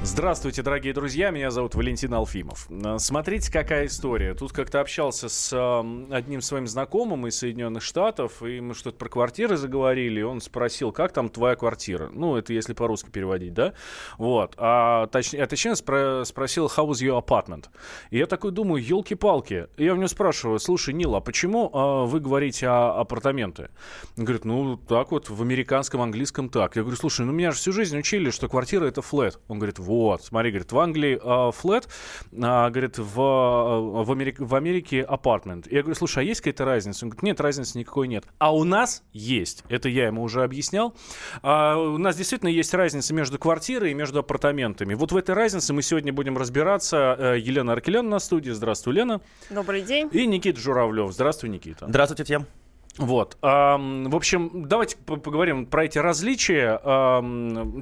Здравствуйте, дорогие друзья, меня зовут Валентин Алфимов. Э, смотрите, какая история. Тут как-то общался с э, одним своим знакомым из Соединенных Штатов, и мы что-то про квартиры заговорили, и он спросил, как там твоя квартира? Ну, это если по-русски переводить, да? Вот. А точнее, а точнее спро- спросил, how is your apartment? И я такой думаю, елки-палки. Я у него спрашиваю, слушай, Нил, а почему э, вы говорите о апартаменты? Он говорит, ну, так вот, в американском английском так. Я говорю, слушай, ну меня же всю жизнь учили, что квартира это флет. Он говорит, вот смотри, говорит, в Англии э, флет, а, говорит, в, а, в, Америке, в Америке апартмент. Я говорю, слушай, а есть какая-то разница? Он говорит, нет, разницы никакой нет. А у нас есть. Это я ему уже объяснял. А, у нас действительно есть разница между квартирой и между апартаментами. Вот в этой разнице мы сегодня будем разбираться. Э, Елена Аркелян на студии. Здравствуй, Лена. Добрый день. И Никита Журавлев. Здравствуй, Никита. Здравствуйте всем. Вот. В общем, давайте поговорим про эти различия.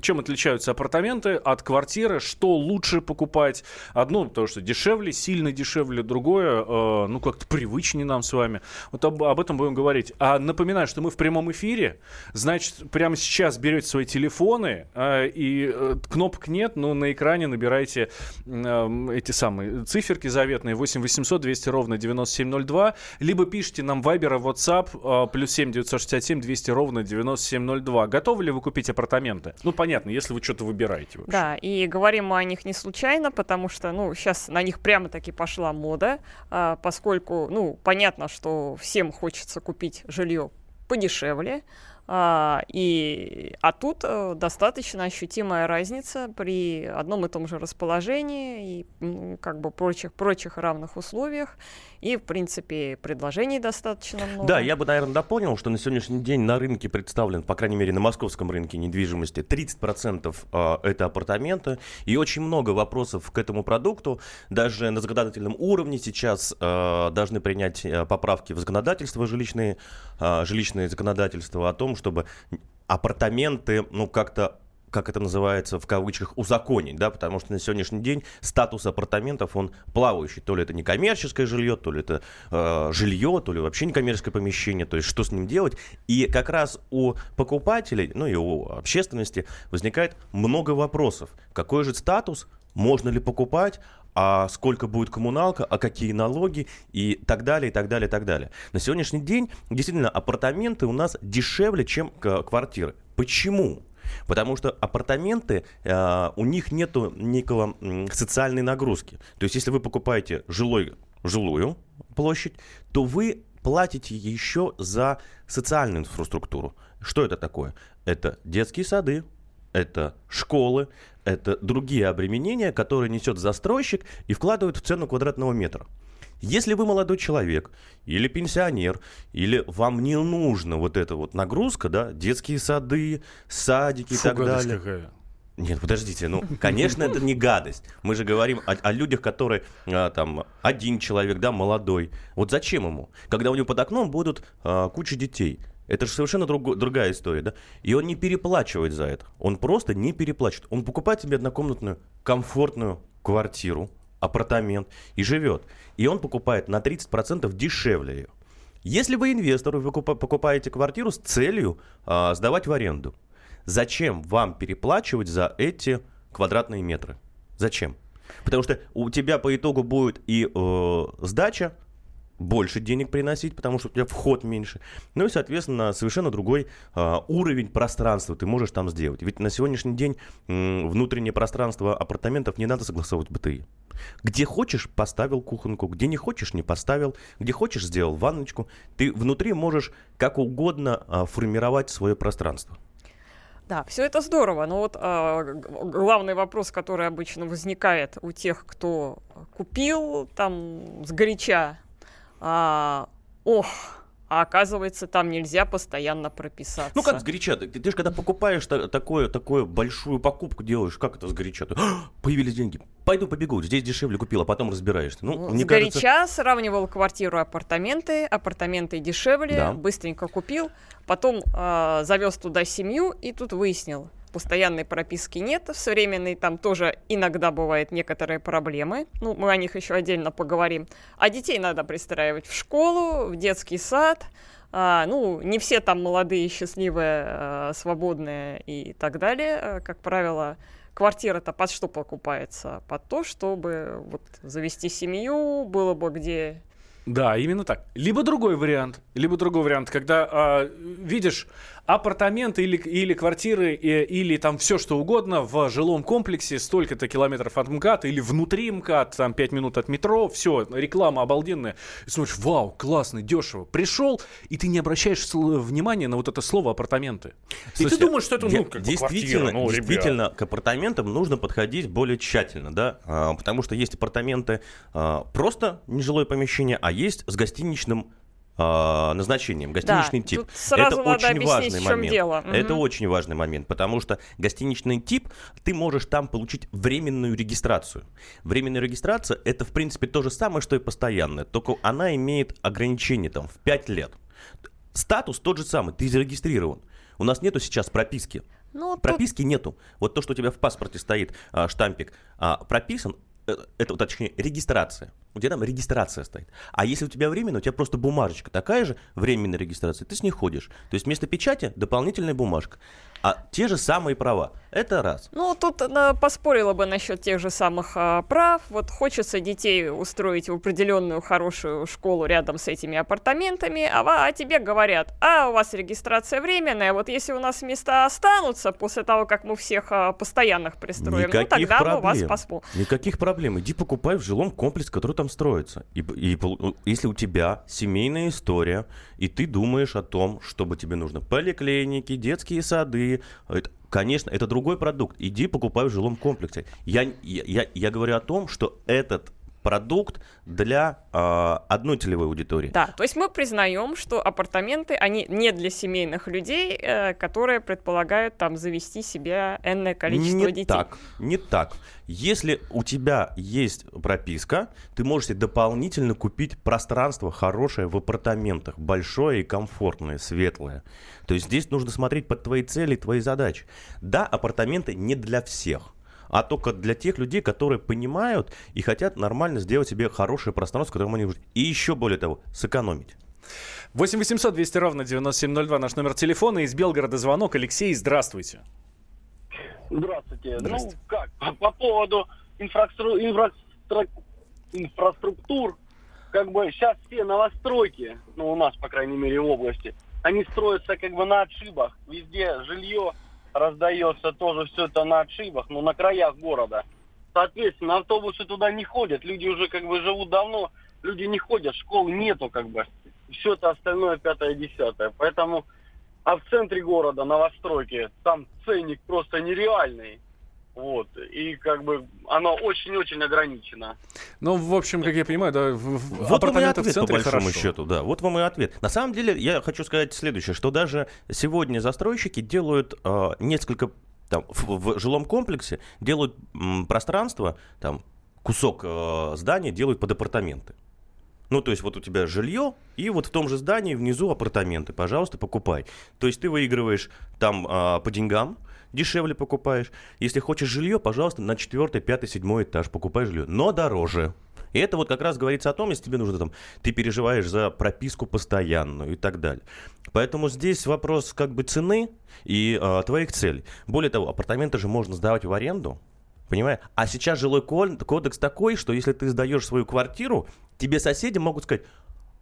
Чем отличаются апартаменты от квартиры? Что лучше покупать? Одно, потому что дешевле, сильно дешевле. Другое, э, ну, как-то привычнее нам с вами. Вот об, этом будем говорить. А напоминаю, что мы в прямом эфире. Значит, прямо сейчас берете свои телефоны, э, и э, кнопок нет, но на экране набирайте эти самые циферки заветные. 8 800 200 ровно 9702. Либо пишите нам Viber, WhatsApp плюс 7 967 200 ровно 9702. Готовы ли вы купить апартаменты? Ну, понятно, если вы что-то выбираете. Вообще. Да, и говорим мы о них не случайно, потому что, ну, сейчас на них прямо-таки пошла мода, а, поскольку, ну, понятно, что всем хочется купить жилье подешевле, а, и, а тут а, достаточно ощутимая разница при одном и том же расположении и ну, как бы прочих, прочих равных условиях. И, в принципе, предложений достаточно много. Да, я бы, наверное, дополнил, что на сегодняшний день на рынке представлен, по крайней мере, на московском рынке недвижимости, 30% а, это апартаменты. И очень много вопросов к этому продукту. Даже на законодательном уровне сейчас э, должны принять поправки в законодательство жилищные, э, жилищные законодательства о том, чтобы апартаменты, ну, как-то как это называется, в кавычках, узаконить, да, потому что на сегодняшний день статус апартаментов, он плавающий. То ли это некоммерческое жилье, то ли это э, жилье, то ли вообще некоммерческое помещение, то есть что с ним делать. И как раз у покупателей, ну и у общественности возникает много вопросов. Какой же статус, можно ли покупать, а сколько будет коммуналка, а какие налоги и так далее, и так далее, и так далее. На сегодняшний день действительно апартаменты у нас дешевле, чем квартиры. Почему? Потому что апартаменты, э, у них нету некого э, социальной нагрузки. То есть, если вы покупаете жилой, жилую площадь, то вы платите еще за социальную инфраструктуру. Что это такое? Это детские сады, это школы, это другие обременения, которые несет застройщик и вкладывают в цену квадратного метра. Если вы молодой человек или пенсионер, или вам не нужна вот эта вот нагрузка, да, детские сады, садики Фу, и так далее. Какая. Нет, подождите, ну, конечно, это не гадость. Мы же говорим о, о людях, которые а, там один человек, да, молодой. Вот зачем ему? Когда у него под окном будут а, куча детей. Это же совершенно друг, другая история, да? И он не переплачивает за это. Он просто не переплачивает. Он покупает себе однокомнатную, комфортную квартиру, апартамент и живет. И он покупает на 30% дешевле ее. Если вы инвестор, вы покупаете квартиру с целью а, сдавать в аренду. Зачем вам переплачивать за эти квадратные метры? Зачем? Потому что у тебя по итогу будет и э, сдача, больше денег приносить, потому что у тебя вход меньше. Ну и, соответственно, совершенно другой э, уровень пространства ты можешь там сделать. Ведь на сегодняшний день э, внутреннее пространство апартаментов не надо согласовывать БТИ. Где хочешь, поставил кухонку, где не хочешь, не поставил, где хочешь, сделал ванночку. Ты внутри можешь как угодно э, формировать свое пространство. Да, все это здорово, но вот а, главный вопрос, который обычно возникает у тех, кто купил там с горяча а, ох, а оказывается, там нельзя постоянно прописаться. Ну как сгоряча? Ты, ты же когда покупаешь та, такое, такую большую покупку делаешь, как это сгоряча? Ты, появились деньги, пойду побегу, здесь дешевле купил, а потом разбираешься. Ну, ну мне сгоряча кажется... сравнивал квартиру и апартаменты, апартаменты дешевле, да. быстренько купил, потом э, завез туда семью и тут выяснил, постоянной прописки нет, с временной там тоже иногда бывают некоторые проблемы. Ну, мы о них еще отдельно поговорим. А детей надо пристраивать в школу, в детский сад. А, ну, не все там молодые, счастливые, а, свободные и так далее. А, как правило, квартира-то под что покупается? Под то, чтобы вот завести семью, было бы где да, именно так. Либо другой вариант, либо другой вариант, когда а, видишь апартаменты или, или квартиры, и, или там все что угодно в жилом комплексе, столько-то километров от МКАД, или внутри МКАД, там 5 минут от метро, все, реклама обалденная. И смотришь, вау, классно, дешево. Пришел, и ты не обращаешь внимания на вот это слово апартаменты. Слушайте, и ты думаешь, что это, ну, как действительно, квартира, ну, действительно, ребят. к апартаментам нужно подходить более тщательно, да, а, потому что есть апартаменты а, просто нежилое помещение, а есть с гостиничным э, назначением, гостиничный да, тип. Это очень важный момент. дело. Это угу. очень важный момент, потому что гостиничный тип ты можешь там получить временную регистрацию. Временная регистрация это в принципе то же самое, что и постоянная, только она имеет ограничение там в 5 лет. Статус тот же самый, ты зарегистрирован. У нас нету сейчас прописки. Ну, прописки тут... нету. Вот то, что у тебя в паспорте стоит а, штампик, а, прописан, Э, это, точнее, регистрация. У тебя там регистрация стоит. А если у тебя временно, у тебя просто бумажечка такая же, временная регистрация, ты с ней ходишь. То есть вместо печати дополнительная бумажка а те же самые права. Это раз. Ну, тут э, поспорила бы насчет тех же самых э, прав. Вот хочется детей устроить в определенную хорошую школу рядом с этими апартаментами, а, а тебе говорят, а у вас регистрация временная, вот если у нас места останутся после того, как мы всех э, постоянных пристроим, Никаких ну тогда проблем. мы вас посмотрим. Никаких проблем. Иди покупай в жилом комплексе, который там строится. И, и если у тебя семейная история, и ты думаешь о том, чтобы тебе нужно поликлиники, детские сады, это, конечно, это другой продукт. Иди покупай в жилом комплексе. Я, я, я говорю о том, что этот продукт для э, одной целевой аудитории. Да, то есть мы признаем, что апартаменты, они не для семейных людей, э, которые предполагают там завести себе энное количество не детей. Не так, не так. Если у тебя есть прописка, ты можешь дополнительно купить пространство хорошее в апартаментах, большое и комфортное, светлое. То есть здесь нужно смотреть под твои цели, твои задачи. Да, апартаменты не для всех а только для тех людей, которые понимают и хотят нормально сделать себе хорошее пространство, в котором они живут. И еще более того, сэкономить. 8 800 200 ровно 9702 наш номер телефона. Из Белгорода звонок. Алексей, здравствуйте. Здравствуйте. здравствуйте. Ну как, по, по поводу инфраструктур, инфраструктур, инфраструктур, как бы сейчас все новостройки, ну у нас, по крайней мере, в области, они строятся как бы на отшибах. Везде жилье раздается тоже все это на отшибах, ну, на краях города. Соответственно, автобусы туда не ходят. Люди уже как бы живут давно, люди не ходят, школ нету как бы. Все это остальное пятое-десятое. Поэтому, а в центре города, новостройки, там ценник просто нереальный. Вот. И как бы оно очень-очень ограничено. Ну, в общем, как я понимаю, да, вот вам и ответ, в центре по большому хорошо. счету, да. Вот вам и ответ. На самом деле, я хочу сказать следующее, что даже сегодня застройщики делают э, несколько там, в, в жилом комплексе делают м, пространство, там, кусок э, здания делают под апартаменты. Ну, то есть вот у тебя жилье, и вот в том же здании внизу апартаменты. Пожалуйста, покупай. То есть ты выигрываешь там э, по деньгам, дешевле покупаешь. Если хочешь жилье, пожалуйста, на четвертый, пятый, седьмой этаж покупай жилье, но дороже. И это вот как раз говорится о том, если тебе нужно там, ты переживаешь за прописку постоянную и так далее. Поэтому здесь вопрос как бы цены и э, твоих целей. Более того, апартаменты же можно сдавать в аренду, Понимаешь? А сейчас жилой кодекс такой, что если ты сдаешь свою квартиру, тебе соседи могут сказать,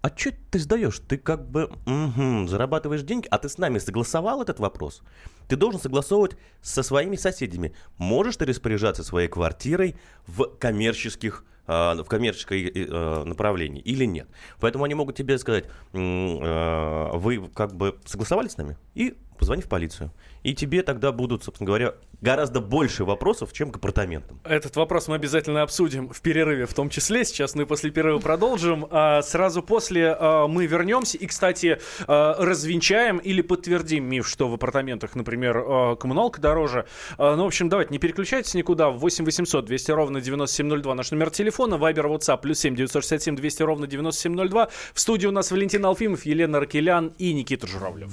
а что ты сдаешь? Ты как бы угу, зарабатываешь деньги, а ты с нами согласовал этот вопрос? Ты должен согласовывать со своими соседями. Можешь ты распоряжаться своей квартирой в коммерческих а, в коммерческое э, направлении или нет. Поэтому они могут тебе сказать, э, вы как бы согласовали с нами? И позвони в полицию. И тебе тогда будут, собственно говоря, гораздо больше вопросов, чем к апартаментам. Этот вопрос мы обязательно обсудим в перерыве в том числе. Сейчас мы после перерыва продолжим. А сразу после а, мы вернемся и, кстати, а, развенчаем или подтвердим миф, что в апартаментах, например, а, коммуналка дороже. А, ну, в общем, давайте, не переключайтесь никуда. 8 800 200 ровно 9702 наш номер телефона. Вайбер, WhatsApp, плюс 7 967 200 ровно 9702. В студии у нас Валентин Алфимов, Елена Ракелян и Никита Журавлев.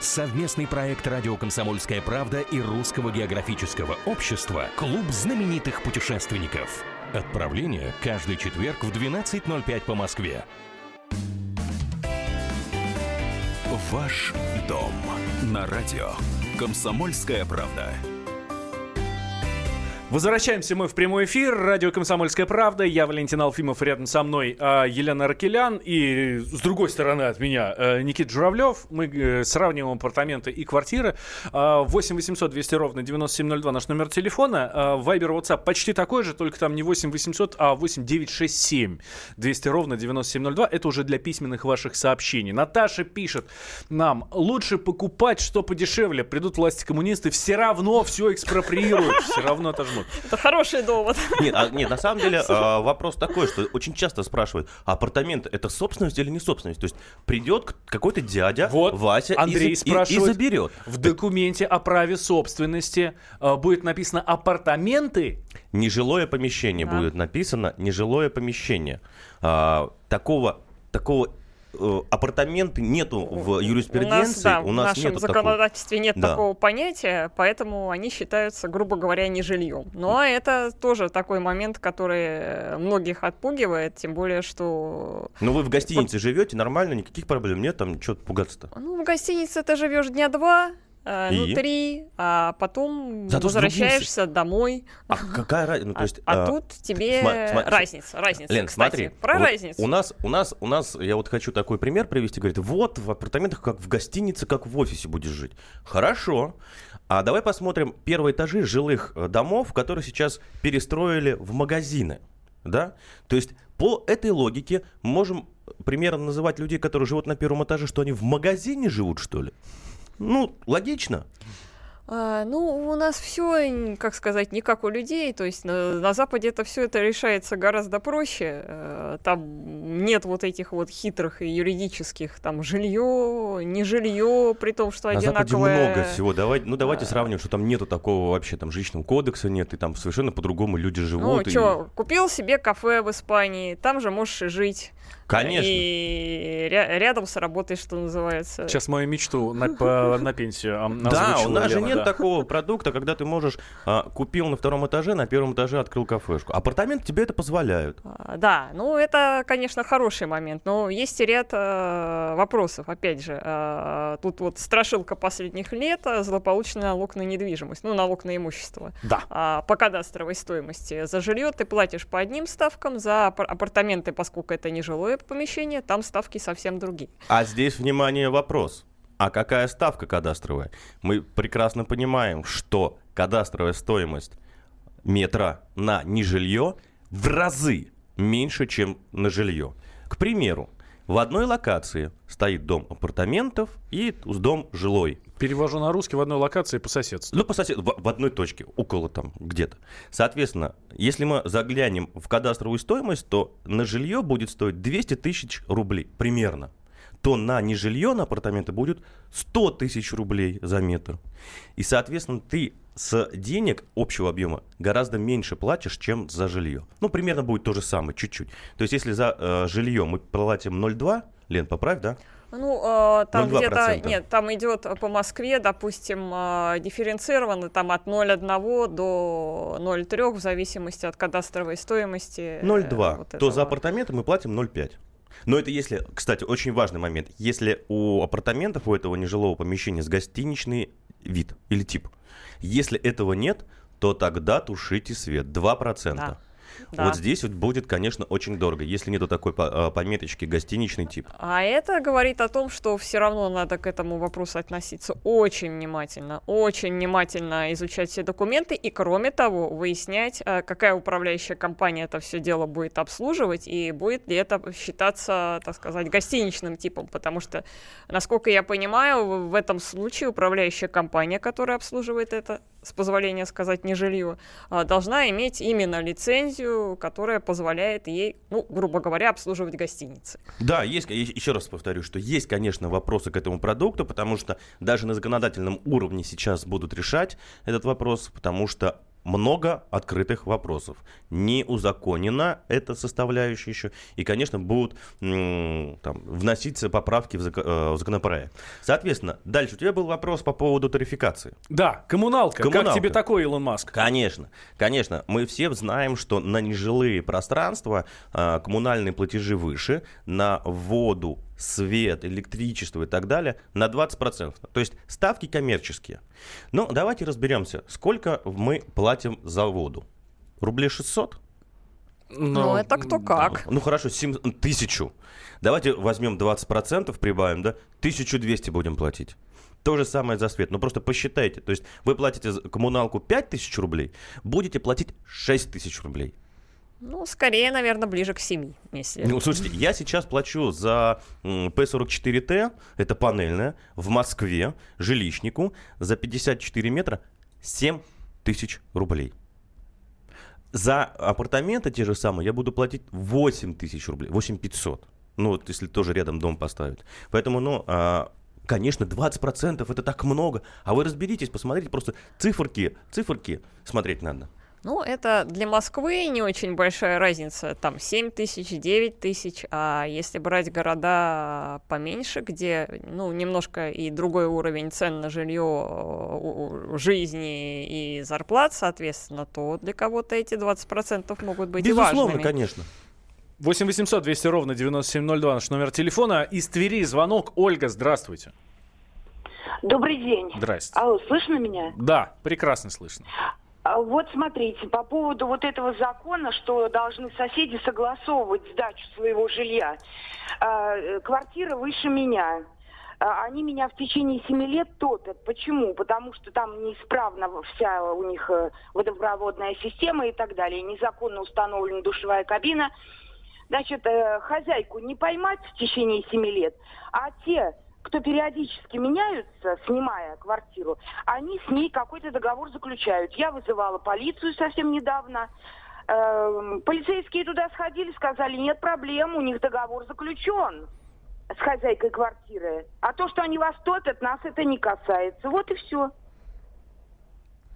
Совместный проект «Радио Комсомольская правда» и Русского географического общества «Клуб знаменитых путешественников». Отправление каждый четверг в 12.05 по Москве. Ваш дом на радио. Комсомольская правда. Возвращаемся мы в прямой эфир. Радио «Комсомольская правда». Я Валентин Алфимов, рядом со мной а, Елена Аркелян. И с другой стороны от меня а, Никита Журавлев. Мы э, сравниваем апартаменты и квартиры. А, 8 800 200 ровно 9702 наш номер телефона. Вайбер, WhatsApp почти такой же, только там не 8 800, а 8 967 200 ровно 9702. Это уже для письменных ваших сообщений. Наташа пишет нам, лучше покупать что подешевле. Придут власти коммунисты, все равно все экспроприируют. Все равно отожмут. Это хороший довод. Нет, а, нет, на самом деле а, вопрос такой, что очень часто спрашивают, а апартамент это собственность или не собственность? То есть придет какой-то дядя, Вот, Вася, и Андрей и, и спрашивает. заберет. В документе о праве собственности э, будет написано апартаменты. Нежилое помещение Да. будет написано, нежилое помещение. А, такого, такого апартаменты нету в У нас, юриспруденции. да, у в нас нашем нету такого. законодательстве нет Да. такого понятия, поэтому они считаются, грубо говоря, не жильем. А это тоже такой момент, который э, многих отпугивает, тем более, что... Ну вы в гостинице живете, нормально, никаких проблем нет, там что пугаться-то. Ну, в гостинице ты живешь дня два, э, ну, три, а потом Зато возвращаешься домой. А какая разница? Ну, то А, есть, а а, тут тебе сма- разница, разница. Лен, кстати, смотри, про вот разницу. У нас, у нас, у нас, я вот хочу такой пример привести. Говорит, вот в апартаментах, как в гостинице, как в офисе будешь жить. Хорошо. А давай посмотрим первые этажи жилых э, домов, которые сейчас перестроили в магазины. Да? То есть по этой логике можем примерно называть людей, которые живут на первом этаже, что они в магазине живут, что ли? Ну, логично. А, ну, у нас все, как сказать, не как у людей. То есть на, на Западе это все это решается гораздо проще. Э, Там нет вот этих вот хитрых и юридических, там жилье, не жилье, при том, что На Западе одинаковое. много всего. Давай, ну давайте А. сравним, что там нету такого вообще, там жилищного кодекса нет, и там совершенно по-другому люди Ну, живут. и- что, купил себе кафе в Испании, там же можешь и жить. Конечно. И ря- рядом с работой, что называется. Сейчас мою мечту на, по- на пенсию Да, у нас же Лена, нет да. такого продукта, когда ты можешь а, купил на втором этаже, на первом этаже открыл кафешку. Апартаменты тебе это позволяют. А, Да, ну это, конечно, хороший момент, но есть и ряд э, вопросов. Опять же, э, тут вот страшилка последних лет, э, злополучный налог на недвижимость, ну, налог на имущество. Да. А, по кадастровой стоимости. За жилье ты платишь по одним ставкам, за апар- апартаменты, поскольку это не жилое помещение, там ставки совсем другие. А здесь, внимание, вопрос. А какая ставка кадастровая? Мы прекрасно понимаем, что кадастровая стоимость метра на нежилье в разы меньше, чем на жилье. К примеру, в одной локации стоит дом апартаментов и дом жилой. Перевожу на русский в одной локации по соседству. Ну, по сосед... в, в одной точке, около там где-то. Соответственно, если мы заглянем в кадастровую стоимость, то на жилье будет стоить 200 тысяч рублей примерно. То на нежилье, на апартаменты будет 100 тысяч рублей за метр. И, соответственно, ты с денег общего объема гораздо меньше платишь, чем за жилье. Ну, примерно будет то же самое, чуть-чуть. То есть, если за э, жилье мы платим 0,2, Лен, поправь, да? Ну, э, там 0,2%. где-то, нет, там идет э, по Москве, допустим, э, дифференцировано там от 0,1 до 0,3 в зависимости от кадастровой стоимости. э, 0,2, вот то за апартаменты мы платим 0,5. Но это если, кстати, очень важный момент, если у апартаментов, у этого нежилого помещения с гостиничный вид или тип. Если этого нет, то тогда тушите свет 2%. Да. Да. Вот здесь вот будет, конечно, очень дорого, если нету такой а, пометочки гостиничный тип. А это говорит о том, что все равно надо к этому вопросу относиться очень внимательно, очень внимательно изучать все документы и, кроме того, выяснять, а, какая управляющая компания это все дело будет обслуживать и будет ли это считаться, так сказать, гостиничным типом, потому что, насколько я понимаю, в этом случае управляющая компания, которая обслуживает это, с позволения сказать, не жилье, а, должна иметь именно лицензию, которая позволяет ей, ну, грубо говоря, обслуживать гостиницы. Да, есть, еще раз повторю, что есть, конечно, вопросы к этому продукту, потому что даже на законодательном уровне сейчас будут решать этот вопрос, потому что много открытых вопросов. Не узаконена эта составляющая еще. И, конечно, будут там, вноситься поправки в, зак- э, в законопроект. Соответственно, дальше у тебя был вопрос по поводу тарификации. Да, коммуналка. коммуналка. Как тебе такой, Илон Маск? Конечно. Конечно. Мы все знаем, что на нежилые пространства э, коммунальные платежи выше, на воду свет, электричество и так далее на 20%. То есть ставки коммерческие. Но давайте разберемся, сколько мы платим за воду. Рублей 600? Но, ну, это кто как. Ну, хорошо, 7, тысячу. Давайте возьмем 20%, прибавим, да? 1200 будем платить. То же самое за свет. Ну, просто посчитайте. То есть вы платите коммуналку 5000 рублей, будете платить 6000 рублей. Ну, скорее, наверное, ближе к 7, если... Ну, слушайте, я сейчас плачу за P44T, это панельная, в Москве, жилищнику, за 54 метра 7 тысяч рублей. За апартаменты те же самые я буду платить 8 тысяч рублей, 8 500. Ну, вот если тоже рядом дом поставить. Поэтому, ну, а, конечно, 20% это так много. А вы разберитесь, посмотрите, просто циферки, циферки смотреть надо. Ну, это для Москвы не очень большая разница. Там 7 тысяч, 9 тысяч. А если брать города поменьше, где, ну, немножко и другой уровень цен на жилье, жизни и зарплат, соответственно, то для кого-то эти 20% могут быть Безусловно, важными. конечно. 8 800 200 ровно 9702 наш номер телефона. Из Твери звонок. Ольга, здравствуйте. Добрый день. Здрасте. Алло, слышно меня? Да, прекрасно слышно. А вот смотрите, по поводу вот этого закона, что должны соседи согласовывать сдачу своего жилья. А, квартира выше меня. А, они меня в течение семи лет топят. Почему? Потому что там неисправна вся у них э, водопроводная система и так далее. Незаконно установлена душевая кабина. Значит, э, хозяйку не поймать в течение семи лет, а те кто периодически меняются, снимая квартиру, они с ней какой-то договор заключают. Я вызывала полицию совсем недавно. Эм, полицейские туда сходили, сказали, нет проблем, у них договор заключен с хозяйкой квартиры. А то, что они вас топят, нас это не касается. Вот и все.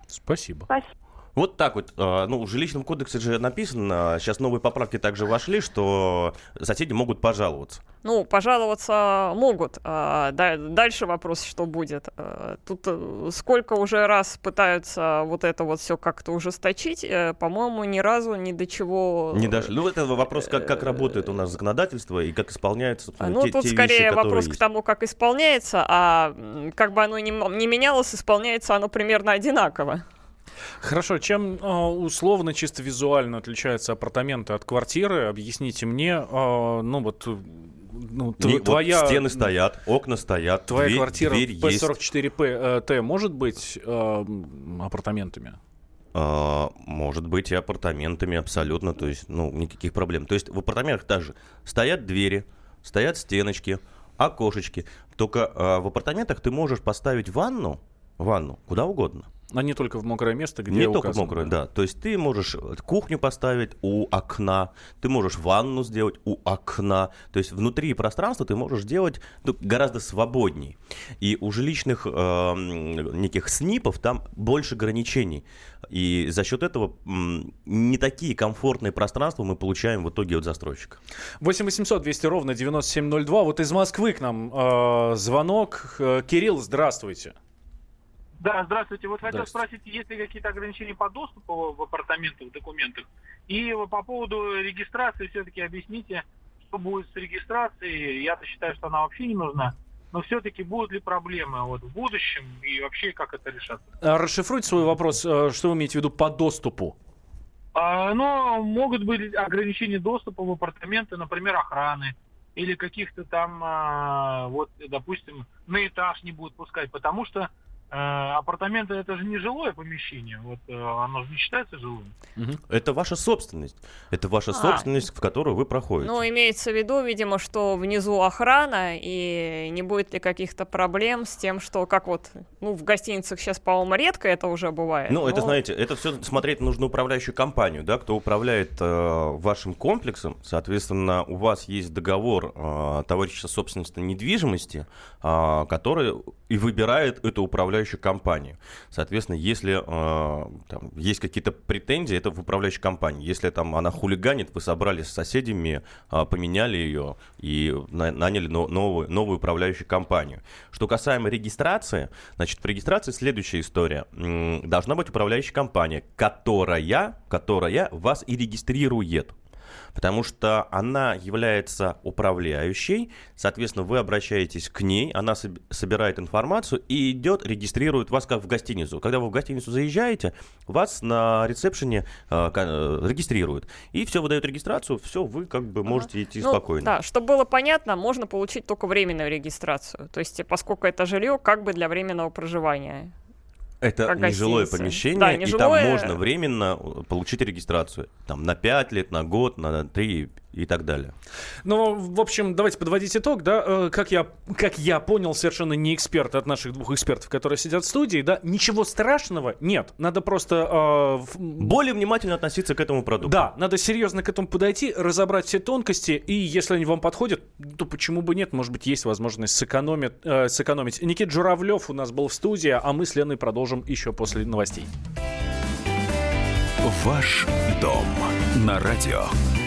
Спасибо. Спасибо. Вот так вот. А, ну, в жилищном кодексе же написано, сейчас новые поправки также вошли, что соседи могут пожаловаться. Ну, пожаловаться могут. А дальше вопрос, что будет. А, тут э, сколько уже раз пытаются вот это вот все как-то ужесточить, э, по-моему, ни разу ни до чего... Не дошли. Ну, это вопрос, как, как работает у нас законодательство и как исполняется Ну, те, тут те скорее вещи, вопрос есть. к тому, как исполняется, а как бы оно ни, не менялось, исполняется оно примерно одинаково. Хорошо, чем э, условно, чисто визуально отличаются апартаменты от квартиры? Объясните мне, э, ну вот ну, Не, твоя... Вот стены стоят, окна стоят, Твоя дверь, квартира дверь P44T э, может быть э, апартаментами? Uh, может быть и апартаментами абсолютно, то есть, ну, никаких проблем. То есть в апартаментах также стоят двери, стоят стеночки, окошечки. Только uh, в апартаментах ты можешь поставить ванну, ванну куда угодно. А не только в мокрое место, где Не указано, только в мокрое, да. То есть ты можешь кухню поставить у окна, ты можешь ванну сделать у окна. То есть внутри пространства ты можешь сделать ну, гораздо свободней. И у жилищных э, неких снипов там больше ограничений. И за счет этого не такие комфортные пространства мы получаем в итоге от застройщика. 8 800 200 ровно 9702. Вот из Москвы к нам э, звонок. Э, Кирилл, здравствуйте. Да, здравствуйте. Вот хотел спросить, есть ли какие-то ограничения по доступу в апартаменты, в документах? И по поводу регистрации все-таки объясните, что будет с регистрацией. Я-то считаю, что она вообще не нужна. Но все-таки будут ли проблемы вот, в будущем и вообще как это решаться? А расшифруйте свой вопрос. Э, что вы имеете в виду по доступу? А, но могут быть ограничения доступа в апартаменты, например, охраны или каких-то там, а, вот, допустим, на этаж не будут пускать, потому что апартаменты это же не жилое помещение, вот э, оно же не считается жилым. Это ваша собственность. Это ваша а. собственность, в которую вы проходите. Ну, имеется в виду, видимо, что внизу охрана, и не будет ли каких-то проблем с тем, что, как вот, ну, в гостиницах сейчас, по-моему, редко это уже бывает. Ну, но... это, знаете, это все смотреть нужно управляющую компанию, да, кто управляет э, вашим комплексом. Соответственно, у вас есть договор э, товарищества собственности недвижимости, э, который и выбирает эту управляющую компанию. Соответственно, если э, там, есть какие-то претензии, это в управляющей компании. Если там она хулиганит, вы собрались с соседями, э, поменяли ее и на, наняли но, новую, новую управляющую компанию. Что касаемо регистрации, значит, в регистрации следующая история. Должна быть управляющая компания, которая, которая вас и регистрирует потому что она является управляющей, соответственно, вы обращаетесь к ней, она собирает информацию и идет, регистрирует вас как в гостиницу. Когда вы в гостиницу заезжаете, вас на ресепшене э, э регистрируют. И все, выдают регистрацию, все, вы как бы можете идти ну, спокойно. Да, чтобы было понятно, можно получить только временную регистрацию. То есть, поскольку это жилье, как бы для временного проживания. Это нежилое помещение, да, нежилое... и там можно временно получить регистрацию. Там на 5 лет, на год, на 3 и так далее. Ну, в общем, давайте подводить итог, да, э, как я, как я понял, совершенно не эксперт от наших двух экспертов, которые сидят в студии, да, ничего страшного нет, надо просто... Э, Более внимательно относиться к этому продукту. Да, надо серьезно к этому подойти, разобрать все тонкости, и если они вам подходят, то почему бы нет, может быть, есть возможность сэкономить. Э, сэкономить. Никит Журавлев у нас был в студии, а мы с Леной продолжим еще после новостей. Ваш дом на радио.